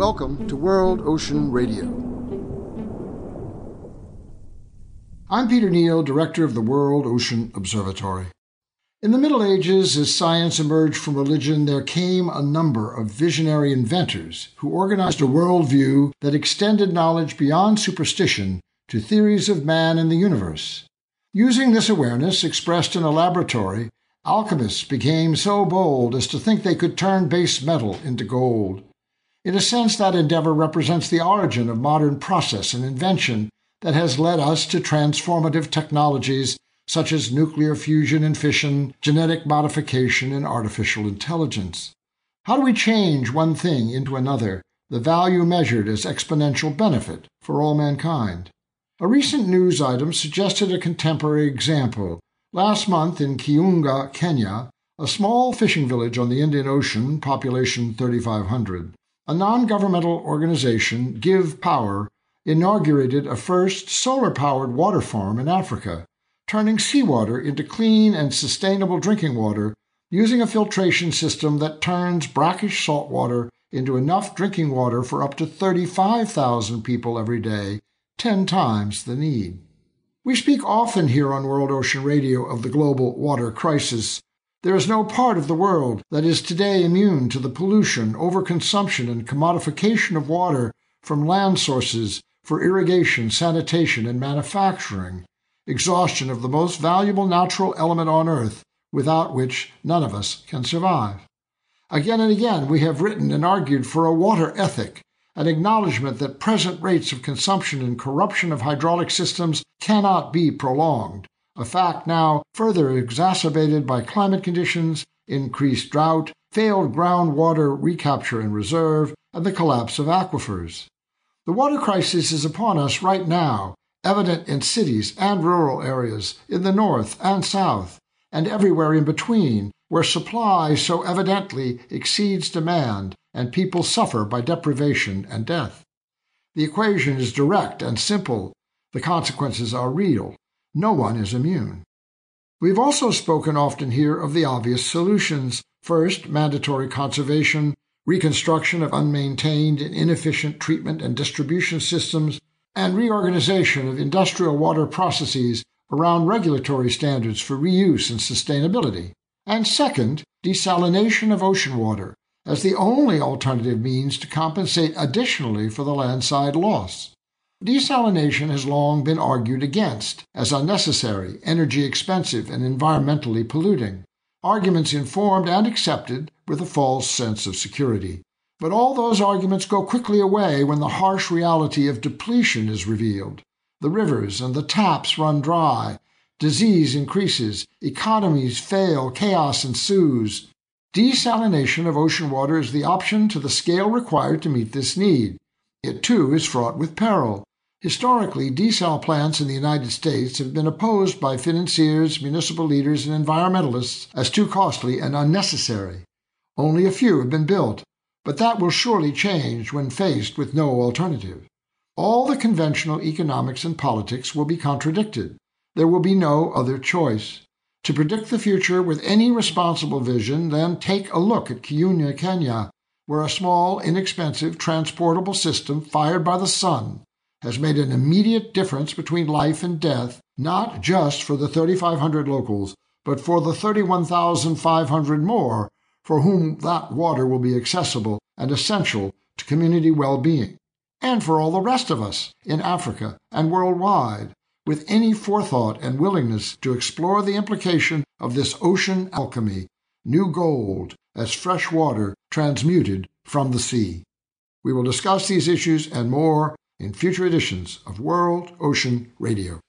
Welcome to World Ocean Radio. I'm Peter Neill, Director of the World Ocean Observatory. In the Middle Ages, as science emerged from religion, there came a number of visionary inventors who organized a worldview that extended knowledge beyond superstition to theories of man and the universe. Using this awareness expressed in a laboratory, alchemists became so bold as to think they could turn base metal into gold. In a sense, that endeavor represents the origin of modern process and invention that has led us to transformative technologies such as nuclear fusion and fission, genetic modification, and artificial intelligence. How do we change one thing into another, the value measured as exponential benefit for all mankind? A recent news item suggested a contemporary example. Last month in Kiunga, Kenya, a small fishing village on the Indian Ocean, population 3,500, a non governmental organization, Give Power, inaugurated a first solar powered water farm in Africa turning seawater into clean and sustainable drinking water using a filtration system that turns brackish salt water into enough drinking water for up to 35,000 people every day, 10 times the need. We speak often here on World Ocean Radio of the global water crisis. There is no part of the world that is today immune to the pollution, overconsumption, and commodification of water from land sources for irrigation, sanitation, and manufacturing exhaustion of the most valuable natural element on earth, without which none of us can survive. Again and again, we have written and argued for a water ethic, an acknowledgement that present rates of consumption and corruption of hydraulic systems cannot be prolonged, a fact now further exacerbated by climate conditions, increased drought, failed groundwater recapture and reserve, and the collapse of aquifers. The water crisis is upon us right now, evident in cities and rural areas, in the north and south, and everywhere in between, where supply so evidently exceeds demand and people suffer by deprivation and death. The equation is direct and simple. The consequences are real. No one is immune. We've also spoken often here of the obvious solutions. First, mandatory conservation, reconstruction of unmaintained and inefficient treatment and distribution systems, and reorganization of industrial water processes around regulatory standards for reuse and sustainability. And second, desalination of ocean water as the only alternative means to compensate additionally for the landside loss. Desalination has long been argued against as unnecessary, energy expensive, and environmentally polluting, arguments informed and accepted with a false sense of security. But all those arguments go quickly away when the harsh reality of depletion is revealed. The rivers and the taps run dry, disease increases, economies fail, chaos ensues. Desalination of ocean water is the option to the scale required to meet this need. It too is fraught with peril. Historically, desal plants in the United States have been opposed by financiers, municipal leaders, and environmentalists as too costly and unnecessary. Only a few have been built, but that will surely change when faced with no alternative. All the conventional economics and politics will be contradicted. There will be no other choice. To predict the future with any responsible vision, then take a look at Kiunga, Kenya, where a small, inexpensive, transportable system fired by the sun has made an immediate difference between life and death, not just for the 3,500 locals, but for the 31,500 more for whom that water will be accessible and essential to community well being, and for all the rest of us in Africa and worldwide, with any forethought and willingness to explore the implication of this ocean alchemy, new gold as fresh water transmuted from the sea. We will discuss these issues and more in future editions of World Ocean Radio.